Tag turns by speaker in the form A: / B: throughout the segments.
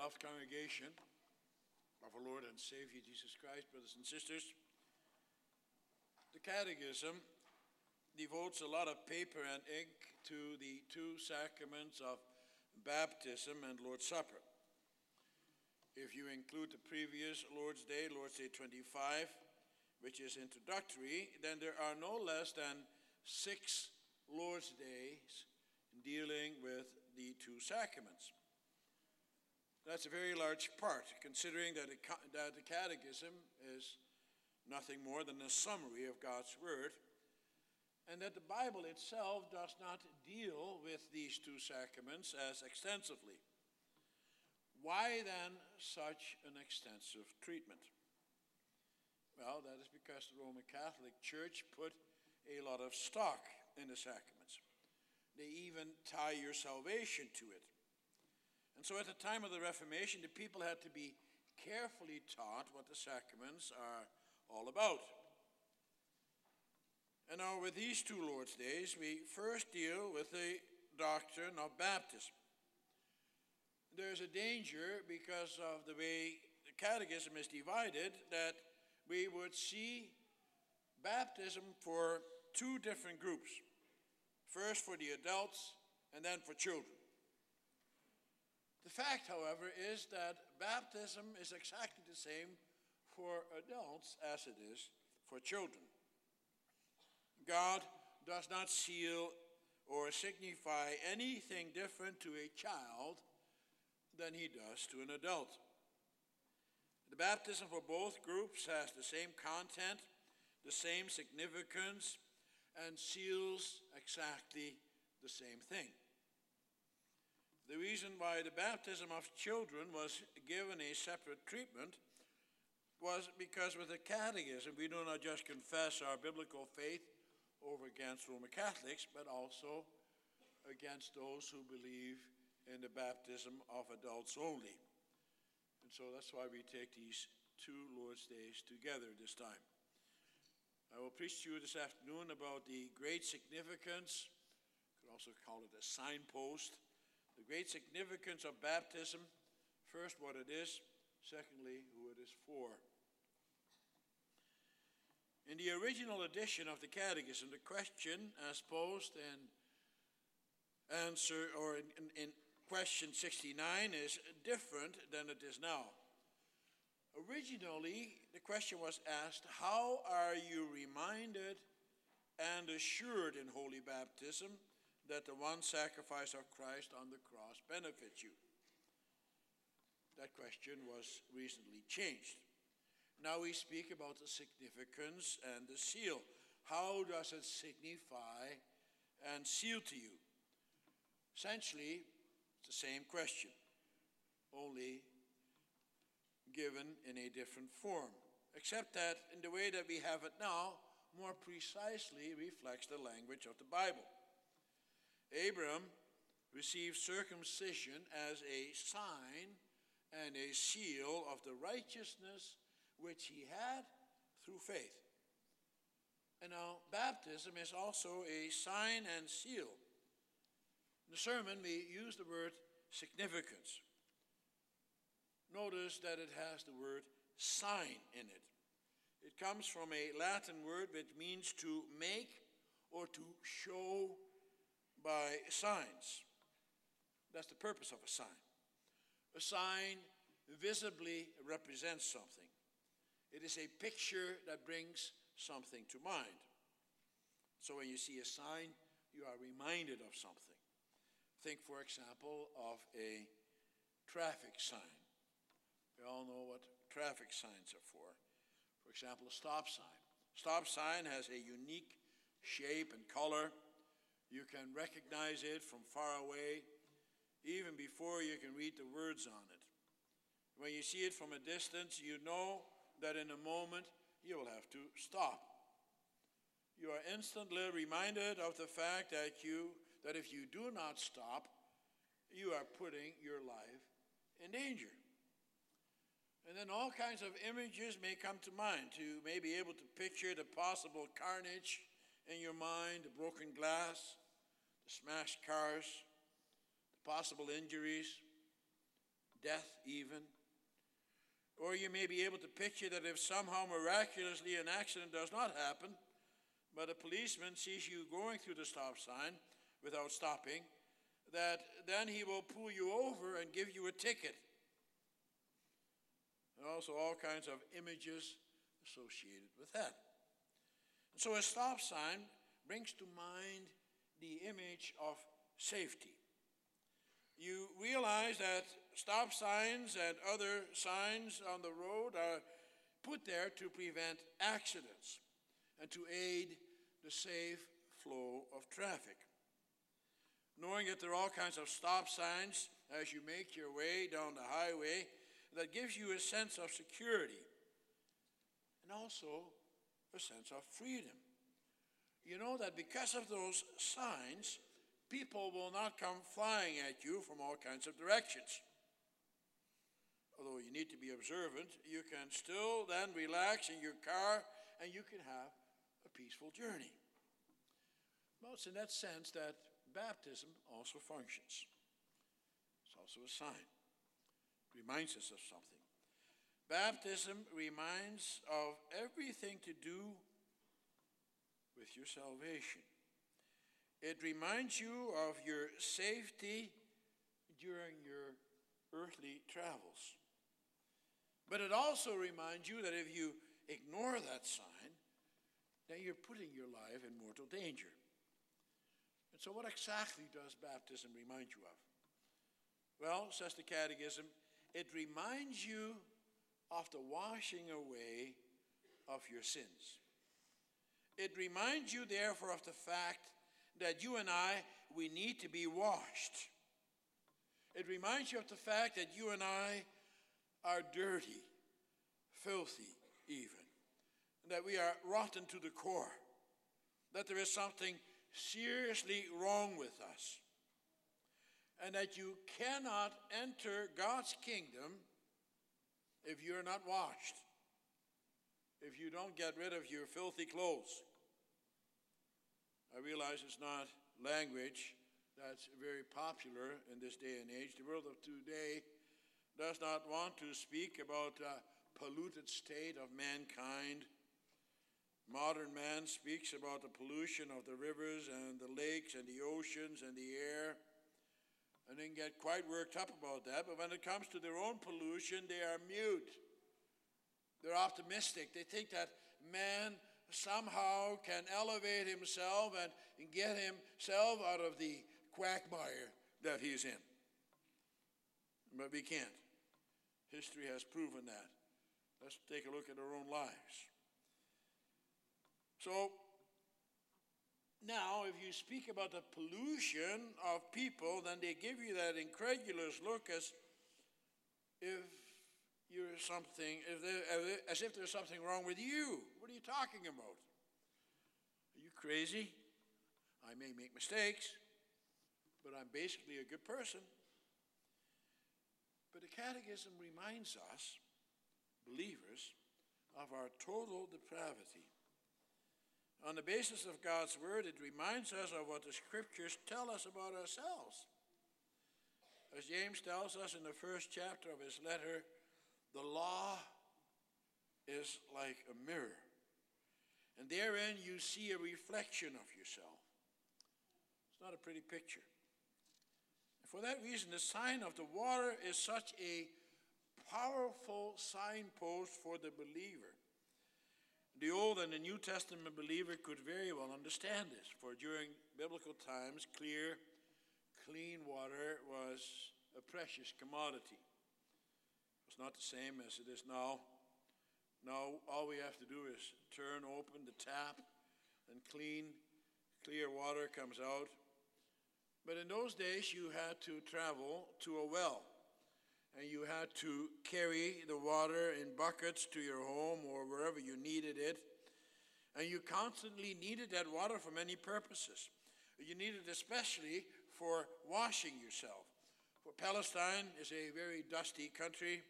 A: beloved congregation of our Lord and Savior Jesus Christ, brothers and sisters, the Catechism devotes a lot of paper and ink to the two sacraments of baptism and Lord's Supper. If you include the previous Lord's Day, Lord's Day 25, which is introductory, then there are no less than six Lord's Days dealing with the two sacraments. That's a very large part, considering that, that the Catechism is nothing more than a summary of God's Word, and that the Bible itself does not deal with these two sacraments as extensively. Why then such an extensive treatment? Well, that is because the Roman Catholic Church put a lot of stock in the sacraments. They even tie your salvation to it. And so at the time of the Reformation, the people had to be carefully taught what the sacraments are all about. And now, with these two Lord's Days, we first deal with the doctrine of baptism. There's a danger because of the way the catechism is divided that we would see baptism for two different groups first for the adults and then for children. The fact, however, is that baptism is exactly the same for adults as it is for children. God does not seal or signify anything different to a child than he does to an adult. The baptism for both groups has the same content, the same significance, and seals exactly the same thing. The reason why the baptism of children was given a separate treatment was because with the catechism, we do not just confess our biblical faith over against Roman Catholics, but also against those who believe in the baptism of adults only. And so that's why we take these two Lord's Days together this time. I will preach to you this afternoon about the great significance, you could also call it a signpost, great significance of baptism. First, what it is. Secondly, who it is for. In the original edition of the Catechism, the question as posed in answer or in, in, in question 69 is different than it is now. Originally, the question was asked, How are you reminded and assured in holy baptism that the one sacrifice of Christ on the cross benefits you? That question was recently changed. Now we speak about the significance and the seal. How does it signify and seal to you? Essentially, it's the same question, only given in a different form, except that in the way that we have it now, more precisely reflects the language of the Bible. Abram received circumcision as a sign and a seal of the righteousness which he had through faith. And now, baptism is also a sign and seal. In the sermon, we use the word significance. Notice that it has the word sign in it. It comes from a Latin word which means to make or to show by signs. That's the purpose of a sign. A sign visibly represents something, it is a picture that brings something to mind. So when you see a sign, you are reminded of something. Think, for example, of a traffic sign. We all know what traffic signs are for. For example, a stop sign. Stop sign has a unique shape and color you can recognize it from far away, even before you can read the words on it. When you see it from a distance, you know that in a moment you will have to stop. You are instantly reminded of the fact that you that if you do not stop, you are putting your life in danger. And then all kinds of images may come to mind to may be able to picture the possible carnage in your mind, the broken glass, smashed cars, the possible injuries, death even. Or you may be able to picture that if somehow miraculously an accident does not happen, but a policeman sees you going through the stop sign without stopping, that then he will pull you over and give you a ticket. And also all kinds of images associated with that. And so a stop sign brings to mind the image of safety. You realize that stop signs and other signs on the road are put there to prevent accidents and to aid the safe flow of traffic. Knowing that there are all kinds of stop signs as you make your way down the highway, that gives you a sense of security and also a sense of freedom. You know that because of those signs, people will not come flying at you from all kinds of directions. Although you need to be observant, you can still then relax in your car and you can have a peaceful journey. Well, it's in that sense that baptism also functions. It's also a sign, it reminds us of something. Baptism reminds of everything to do with your salvation. It reminds you of your safety during your earthly travels. But it also reminds you that if you ignore that sign, then you're putting your life in mortal danger. And so, what exactly does baptism remind you of? Well, says the Catechism, it reminds you of the washing away of your sins. It reminds you, therefore, of the fact that you and I, we need to be washed. It reminds you of the fact that you and I are dirty, filthy, even, that we are rotten to the core, that there is something seriously wrong with us, and that you cannot enter God's kingdom if you're not washed, if you don't get rid of your filthy clothes. I realize it's not language that's very popular in this day and age. The world of today does not want to speak about a polluted state of mankind. Modern man speaks about the pollution of the rivers and the lakes and the oceans and the air and then get quite worked up about that. But when it comes to their own pollution, they are mute. They're optimistic. They think that man somehow can elevate himself and get himself out of the quagmire that he's in. But we can't. History has proven that. Let's take a look at our own lives. So, now, if you speak about the pollution of people, then they give you that incredulous look as if you're something, as if there's something wrong with you. What are you talking about? Are you crazy? I may make mistakes, but I'm basically a good person. But the Catechism reminds us, believers, of our total depravity. On the basis of God's Word, it reminds us of what the Scriptures tell us about ourselves. As James tells us in the first chapter of his letter, the law is like a mirror, and therein you see a reflection of yourself. It's not a pretty picture. For that reason, the sign of the water is such a powerful signpost for the believer. The Old and the New Testament believer could very well understand this, for during biblical times, clear, clean water was a precious commodity. It's not the same as it is now. Now, all we have to do is turn open the tap and clean, clear water comes out. But in those days, you had to travel to a well and you had to carry the water in buckets to your home or wherever you needed it. And you constantly needed that water for many purposes. You needed it especially for washing yourself. For Palestine is a very dusty country.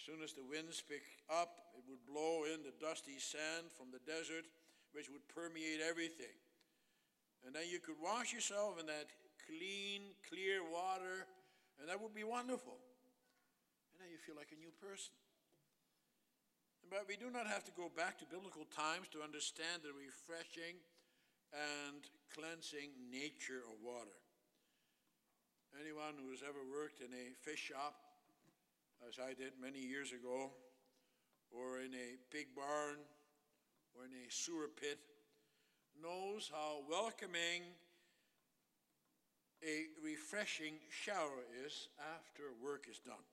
A: As soon as the winds pick up, it would blow in the dusty sand from the desert, which would permeate everything. And then you could wash yourself in that clean, clear water, and that would be wonderful. and then you feel like a new person. But we do not have to go back to biblical times to understand the refreshing and cleansing nature of water. Anyone who has ever worked in a fish shop, as I did many years ago, or in a pig barn, or in a sewer pit, knows how welcoming a refreshing shower is after work is done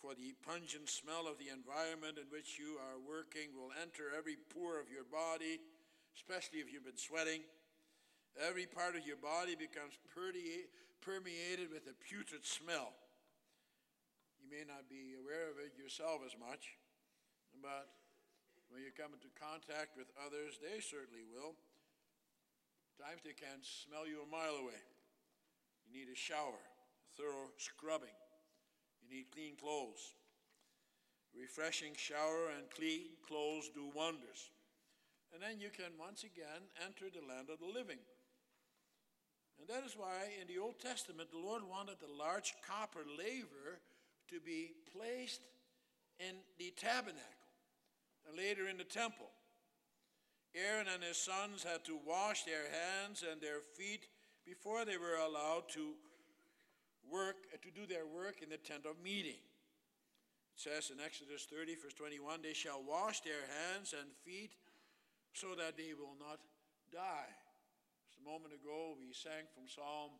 A: for the pungent smell of the environment in which you are working will enter every pore of your body, especially if you've been sweating. Every part of your body becomes permeated with a putrid smell. May not be aware of it yourself as much, but when you come into contact with others, they certainly will. Times they can smell you a mile away. You need a shower, a thorough scrubbing You need clean clothes. Refreshing shower and clean clothes do wonders. And then you can once again enter the land of the living. And that is why in the Old Testament the Lord wanted the large copper laver to be placed in the tabernacle and later in the temple. Aaron and his sons had to wash their hands and their feet before they were allowed to work to do their work in the tent of meeting. It says in Exodus 30, verse 21, they shall wash their hands and feet so that they will not die. Just a moment ago, we sang from Psalm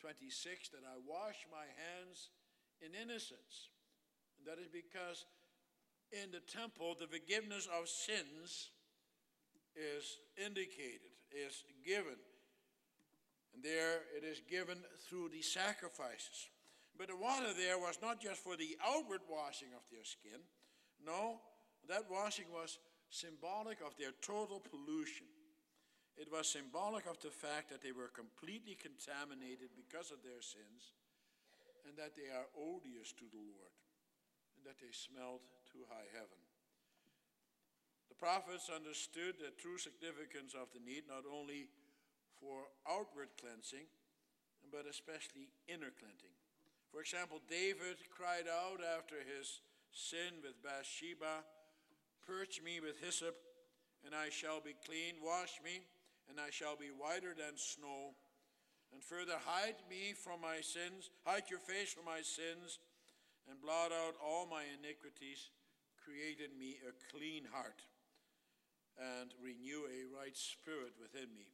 A: 26 that I wash my hands in innocence. That is because in the temple, the forgiveness of sins is indicated, is given. And there it is given through the sacrifices. But the water there was not just for the outward washing of their skin. No, that washing was symbolic of their total pollution. It was symbolic of the fact that they were completely contaminated because of their sins and that they are odious to the Lord and that they smelled to high heaven. The prophets understood the true significance of the need not only for outward cleansing, but especially inner cleansing. For example, David cried out after his sin with Bathsheba, Purge me with hyssop, and I shall be clean. Wash me, and I shall be whiter than snow. And further, hide me from my sins, hide your face from my sins, and blot out all my iniquities. Create in me a clean heart, and renew a right spirit within me.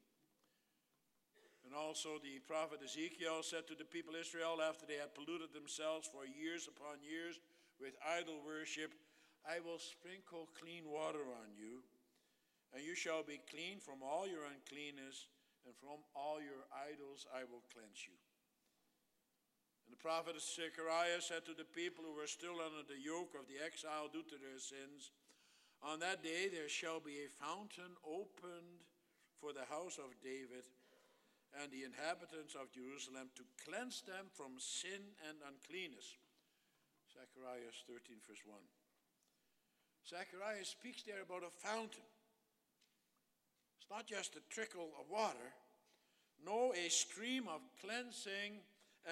A: And also the prophet Ezekiel said to the people Israel after they had polluted themselves for years upon years with idol worship, I will sprinkle clean water on you, and you shall be clean from all your uncleanness, and from all your idols I will cleanse you. And the prophet Zechariah said to the people who were still under the yoke of the exile due to their sins, On that day there shall be a fountain opened for the house of David and the inhabitants of Jerusalem to cleanse them from sin and uncleanness. Zechariah 13, verse 1. Zechariah speaks there about a fountain. It's not just a trickle of water. No, a stream of cleansing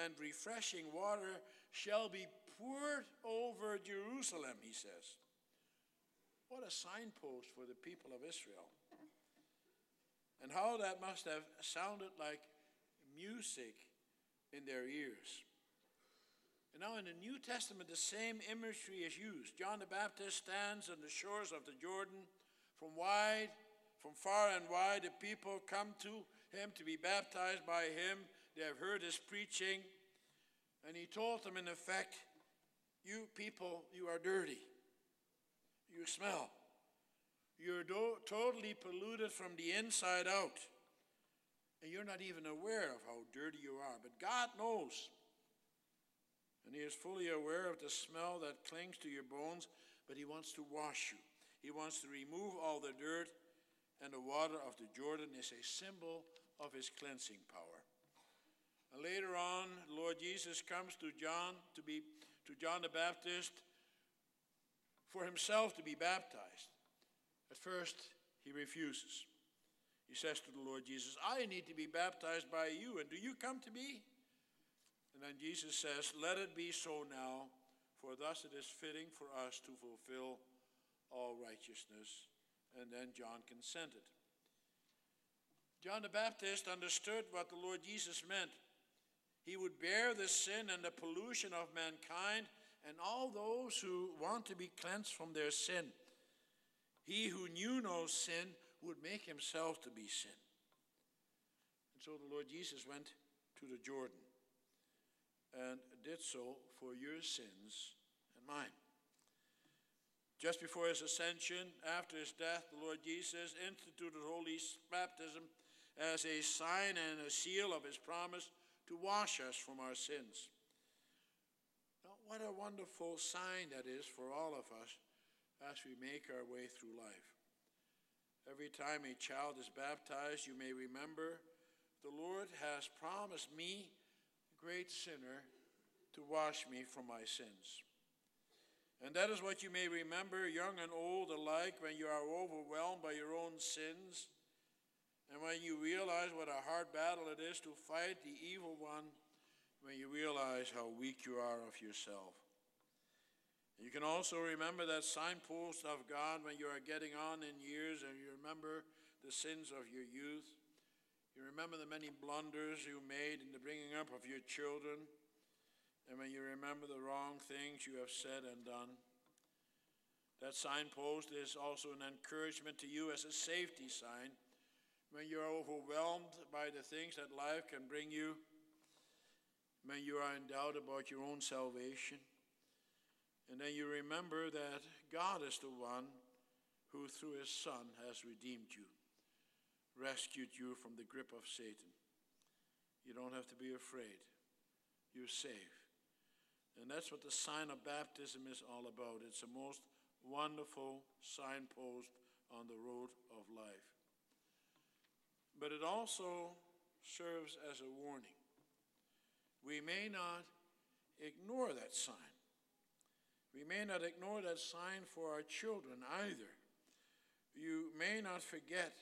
A: and refreshing water shall be poured over Jerusalem, he says. What a signpost for the people of Israel and how that must have sounded like music in their ears. And now in the New Testament, the same imagery is used. John the Baptist stands on the shores of the Jordan. From wide, from far and wide, the people come to him to be baptized by him. They have heard his preaching. And he told them, in effect, You people, you are dirty. You smell. You're do- totally polluted from the inside out. And you're not even aware of how dirty you are. But God knows. And He is fully aware of the smell that clings to your bones, but He wants to wash you. He wants to remove all the dirt, and the water of the Jordan is a symbol of His cleansing power. And later on, Lord Jesus comes to John to be to John the Baptist for himself to be baptized. At first, he refuses. He says to the Lord Jesus, I need to be baptized by you, and do you come to me? And then Jesus says, Let it be so now, For thus it is fitting for us to fulfill all righteousness. And then John consented. John the Baptist understood what the Lord Jesus meant. He would bear the sin and the pollution of mankind and all those who want to be cleansed from their sin. He who knew no sin would make himself to be sin. And so the Lord Jesus went to the Jordan and did so for your sins. Just before his ascension, after his death, the Lord Jesus instituted holy baptism as a sign and a seal of his promise to wash us from our sins. Now, what a wonderful sign that is for all of us as we make our way through life. Every time a child is baptized, you may remember the Lord has promised me, a great sinner, to wash me from my sins. And that is what you may remember, young and old alike, when you are overwhelmed by your own sins, and when you realize what a hard battle it is to fight the evil one, when you realize how weak you are of yourself. You can also remember that signpost of God when you are getting on in years and you remember the sins of your youth. You remember the many blunders you made in the bringing up of your children, and when you remember the wrong things you have said and done. That signpost is also an encouragement to you as a safety sign when you're overwhelmed by the things that life can bring you, when you are in doubt about your own salvation. And then you remember that God is the one who, through his Son, has redeemed you rescued you from the grip of Satan. You don't have to be afraid. You're safe. And that's what the sign of baptism is all about. It's the most wonderful signpost on the road of life. But it also serves as a warning. We may not ignore that sign. We may not ignore that sign for our children either. You may not forget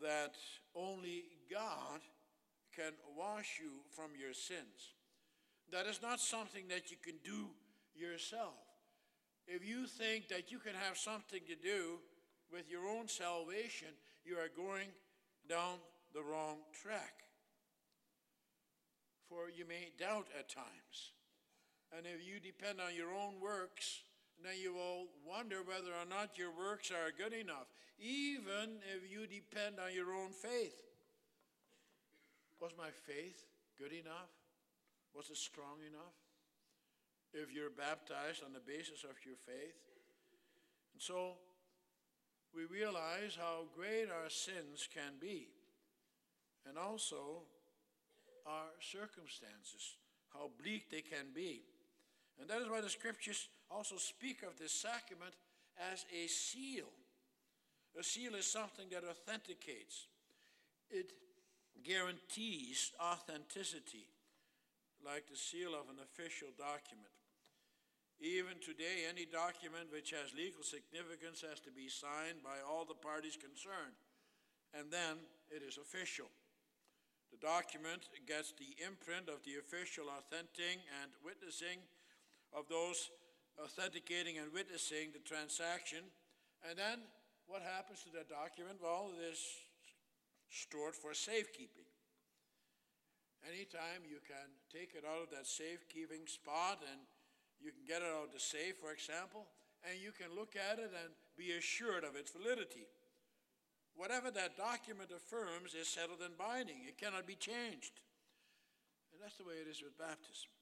A: that only God can wash you from your sins. That is not something that you can do yourself. If you think that you can have something to do with your own salvation, you are going down the wrong track. For you may doubt at times. And if you depend on your own works, then you will wonder whether or not your works are good enough, even if you depend on your own faith. Was my faith good enough? Was it strong enough? If you're baptized on the basis of your faith. And so we realize how great our sins can be, and also our circumstances, how bleak they can be. And that is why the scriptures also speak of this sacrament as a seal. A seal is something that authenticates, it guarantees authenticity, like the seal of an official document. Even today, any document which has legal significance has to be signed by all the parties concerned, and then it is official. The document gets the imprint of the official authenticating and witnessing of those authenticating and witnessing the transaction. And then what happens to that document? Well, it is stored for safekeeping. Anytime you can take it out of that safekeeping spot and you can get it out of the safe, for example, and you can look at it and be assured of its validity. Whatever that document affirms is settled and binding, it cannot be changed. And that's the way it is with baptism.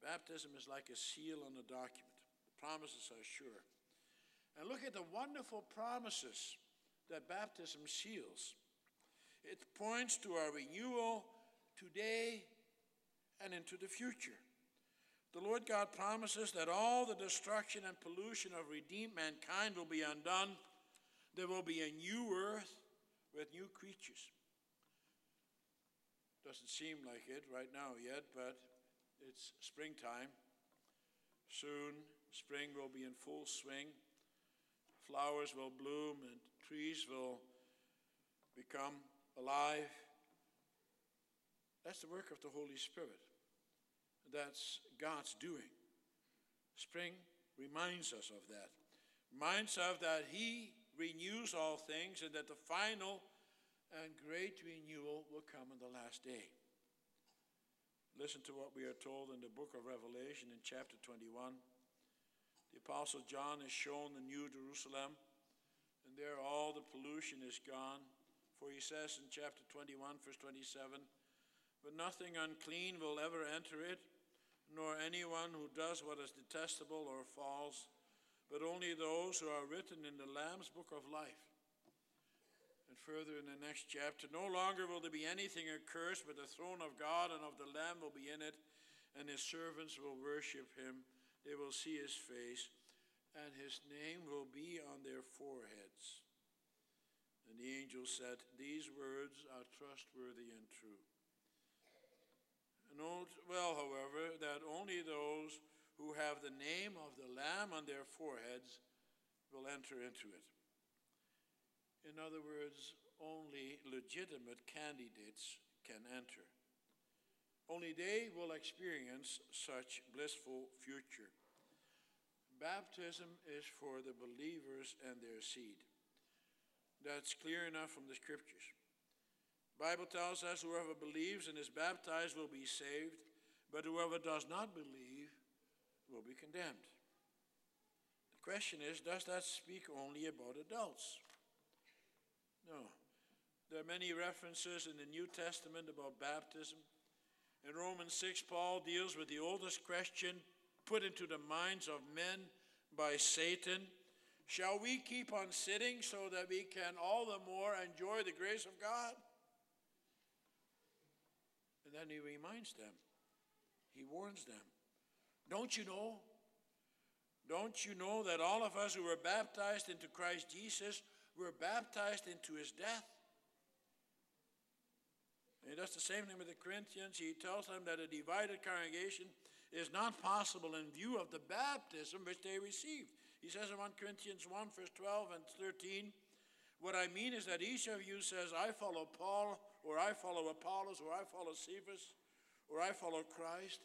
A: Baptism is like a seal on a document. The promises are sure. And look at the wonderful promises that baptism seals. It points to our renewal today and into the future. The Lord God promises that all the destruction and pollution of redeemed mankind will be undone. There will be a new earth with new creatures. Doesn't seem like it right now yet, but it's springtime. Soon, spring will be in full swing. Flowers will bloom and trees will become alive. That's the work of the Holy Spirit. That's God's doing. Spring reminds us of that. Reminds us that He renews all things and that the final and great renewal will come in the last day. Listen to what we are told in the book of Revelation in chapter 21. The Apostle John is shown the New Jerusalem, and there all the pollution is gone. For he says in chapter 21, verse 27, But nothing unclean will ever enter it, nor anyone who does what is detestable or false, but only those who are written in the Lamb's book of life. And further in the next chapter, no longer will there be anything accursed, but the throne of God and of the Lamb will be in it, and his servants will worship him. They will see his face, and his name will be on their foreheads. And the angel said, These words are trustworthy and true. Note well, however, that only those who have the name of the Lamb on their foreheads will enter into it. In other words, only legitimate candidates can enter. Only they will experience such blissful future. Baptism is for the believers and their seed. That's clear enough from the scriptures. Bible tells us whoever believes and is baptized will be saved, but whoever does not believe will be condemned. The question is does that speak only about adults? No. There are many references in the New Testament about baptism. In Romans 6, Paul deals with the oldest question put into the minds of men by Satan Shall we keep on sitting so that we can all the more enjoy the grace of God? And then he reminds them, he warns them. Don't you know? Don't you know that all of us who were baptized into Christ Jesus were baptized into his death? And he does the same thing with the Corinthians. He tells them that a divided congregation is not possible in view of the baptism which they received. He says in 1 Corinthians 1, verse 12 and 13, What I mean is that each of you says, I follow Paul, or I follow Apollos, or I follow Cephas, or I follow Christ.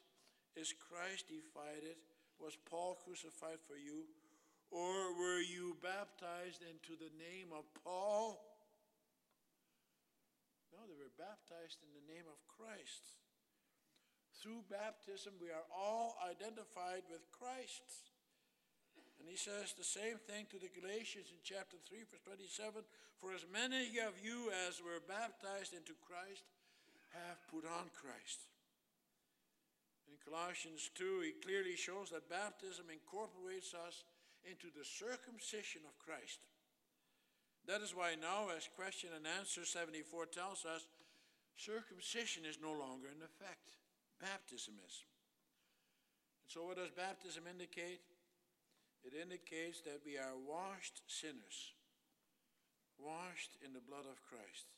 A: Is Christ divided? Was Paul crucified for you? Or were you baptized into the name of Paul? No, they were baptized in the name of Christ. Through baptism, we are all identified with Christ. And he says the same thing to the Galatians in chapter 3, verse 27 For as many of you as were baptized into Christ have put on Christ. In Colossians 2, he clearly shows that baptism incorporates us into the circumcision of Christ. That is why now, as question and answer 74 tells us, circumcision is no longer in effect. Baptism is. And so, what does baptism indicate? It indicates that we are washed sinners, washed in the blood of Christ.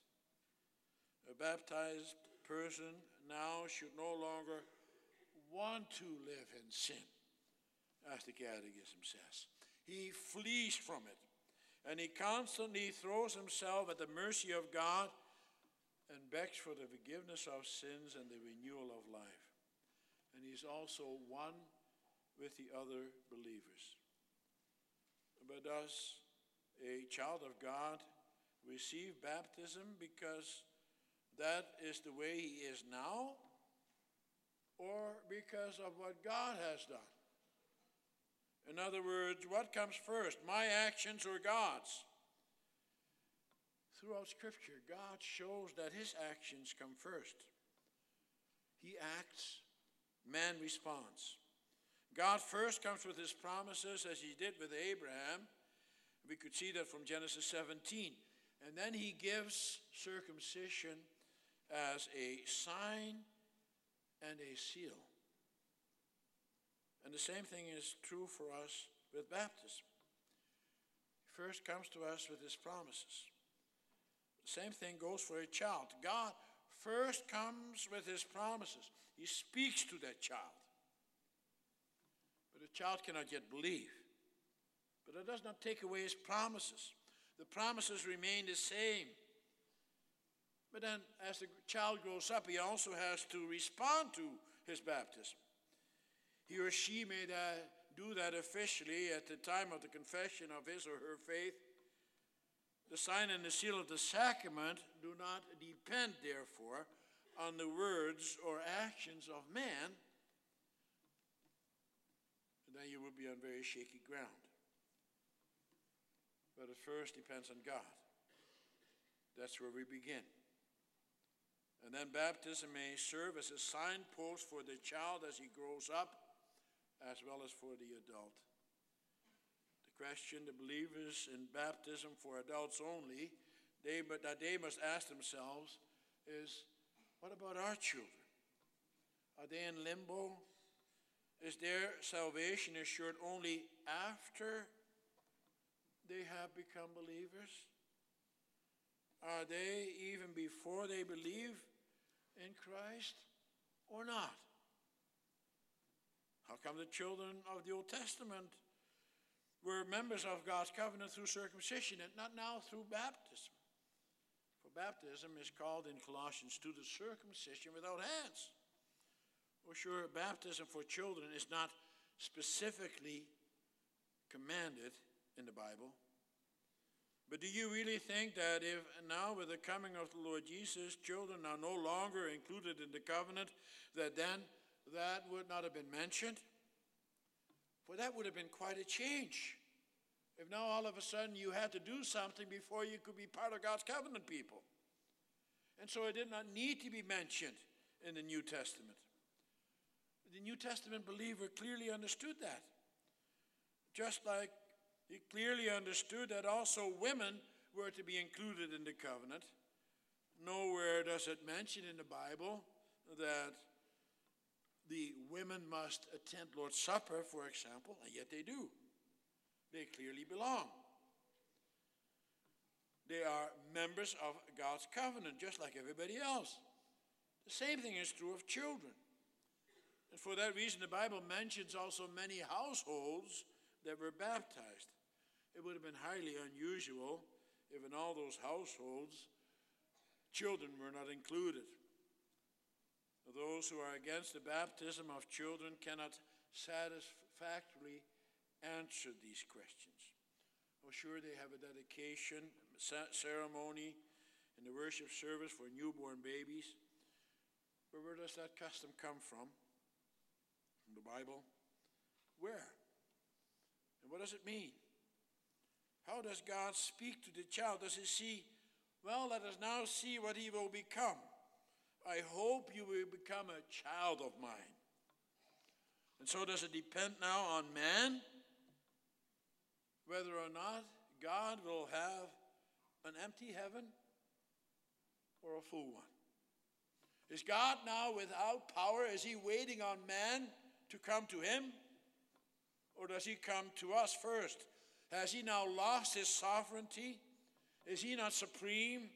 A: A baptized person now should no longer want to live in sin, as the Catechism says. He flees from it, and he constantly throws himself at the mercy of God and begs for the forgiveness of sins and the renewal of life. And he's also one with the other believers. But does a child of God receive baptism because that is the way he is now? Or because of what God has done? In other words, what comes first, my actions or God's? Throughout Scripture, God shows that his actions come first. He acts, man responds. God first comes with his promises as he did with Abraham. We could see that from Genesis 17. And then he gives circumcision as a sign and a seal. And the same thing is true for us with baptism. He first comes to us with his promises. The same thing goes for a child. God first comes with his promises, he speaks to that child. Child cannot yet believe. But it does not take away his promises. The promises remain the same. But then, as the child grows up, he also has to respond to his baptism. He or she may do that officially at the time of the confession of his or her faith, the sign and the seal of the sacrament do not depend, therefore, on the words or actions of man, then you will be on very shaky ground. But it first depends on God. That's where we begin. And then baptism may serve as a signpost for the child as he grows up, as well as for the adult. The question the believers in baptism for adults only, they, but that they must ask themselves is what about our children? Are they in limbo? Is their salvation assured only after they have become believers? Are they, even before they believe in Christ, or not? How come the children of the Old Testament were members of God's covenant through circumcision and not now through baptism? For baptism is called in Colossians 2 the circumcision without hands. Well, sure, baptism for children is not specifically commanded in the Bible. But do you really think that if now, with the coming of the Lord Jesus, children are no longer included in the covenant, that then that would not have been mentioned? For that would have been quite a change. If now all of a sudden you had to do something before you could be part of God's covenant people. And so it did not need to be mentioned in the New Testament. The New Testament believer clearly understood that. Just like he clearly understood that also women were to be included in the covenant. Nowhere does it mention in the Bible that the women must attend Lord's Supper, for example, and yet they do. They clearly belong. They are members of God's covenant, just like everybody else. The same thing is true of children. And for that reason, the Bible mentions also many households that were baptized. It would have been highly unusual if in all those households children were not included. Those who are against the baptism of children cannot satisfactorily answer these questions. Oh, sure, they have a dedication ceremony in the worship service for newborn babies. But where does that custom come from? The Bible? Where? And what does it mean? How does God speak to the child? Does he see, well, let us now see what he will become. I hope you will become a child of mine. And so, does it depend now on man whether or not God will have an empty heaven or a full one? Is God now without power? Is he waiting on man to come to him? Or does he come to us first? Has he now lost his sovereignty? Is he not supreme?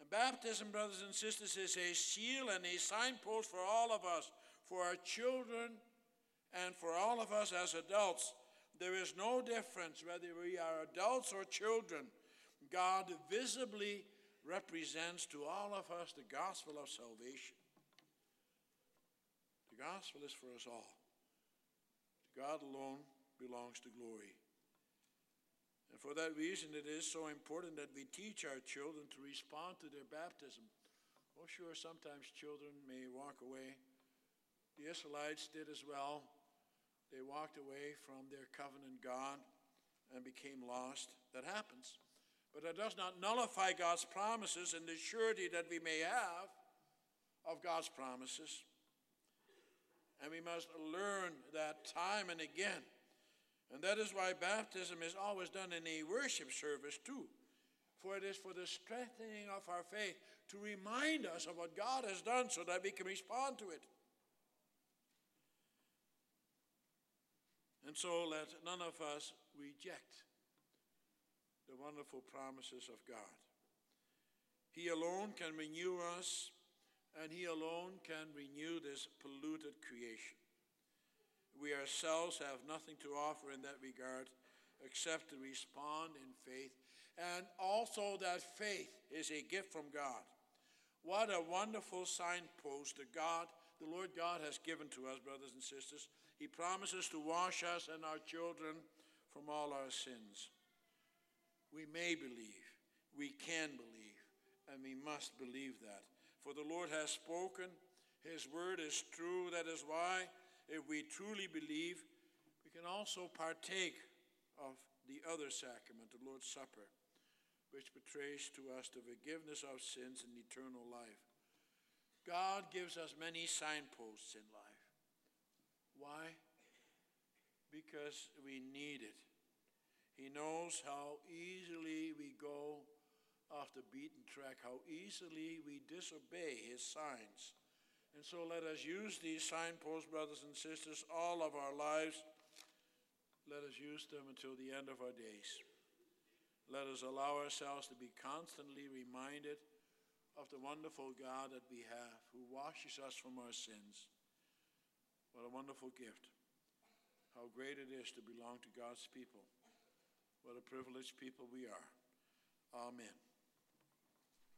A: And baptism, brothers and sisters, is a seal and a signpost for all of us, for our children, and for all of us as adults. There is no difference whether we are adults or children. God visibly represents to all of us the gospel of salvation. The gospel is for us all. God alone belongs to glory. And for that reason, it is so important that we teach our children to respond to their baptism. Oh, sure, sometimes children may walk away. The Israelites did as well. They walked away from their covenant God and became lost. That happens. But that does not nullify God's promises and the surety that we may have of God's promises. And we must learn that time and again and that is why baptism is always done in a worship service, too. For it is for the strengthening of our faith to remind us of what God has done so that we can respond to it. And so let none of us reject the wonderful promises of God. He alone can renew us, and He alone can renew this polluted creation. We ourselves have nothing to offer in that regard except to respond in faith, and also that faith is a gift from God. What a wonderful signpost that God, the Lord God, has given to us, brothers and sisters. He promises to wash us and our children from all our sins. We may believe, we can believe, and we must believe that. For the Lord has spoken, His word is true. That is why, if we truly believe, we can also partake of the other sacrament, the Lord's Supper, which betrays to us the forgiveness of sins and eternal life. God gives us many signposts in life. Why? Because we need it. He knows how easily we go the beaten track, how easily we disobey his signs. And so let us use these signposts, brothers and sisters, all of our lives. Let us use them until the end of our days. Let us allow ourselves to be constantly reminded of the wonderful God that we have, who washes us from our sins. What a wonderful gift. How great it is to belong to God's people. What a privileged people we are. Amen.